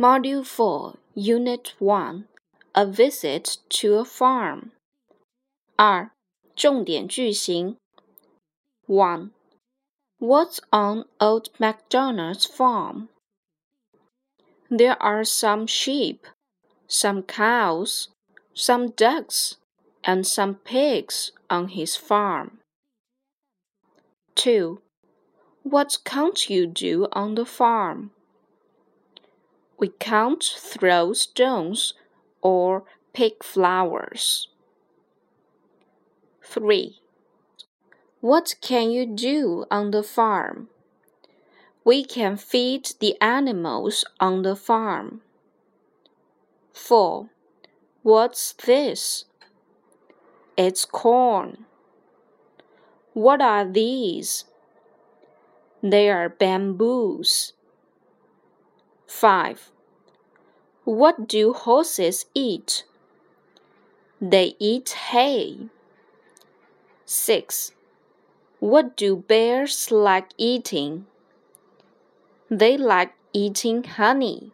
Module 4, Unit 1 A Visit to a Farm. 二、重点句型 1. What's on Old MacDonald's farm? There are some sheep, some cows, some ducks, and some pigs on his farm. 2. What can't you do on the farm? We can't throw stones or pick flowers. 3. What can you do on the farm? We can feed the animals on the farm. 4. What's this? It's corn. What are these? They are bamboos. 5. What do horses eat? They eat hay. 6. What do bears like eating? They like eating honey.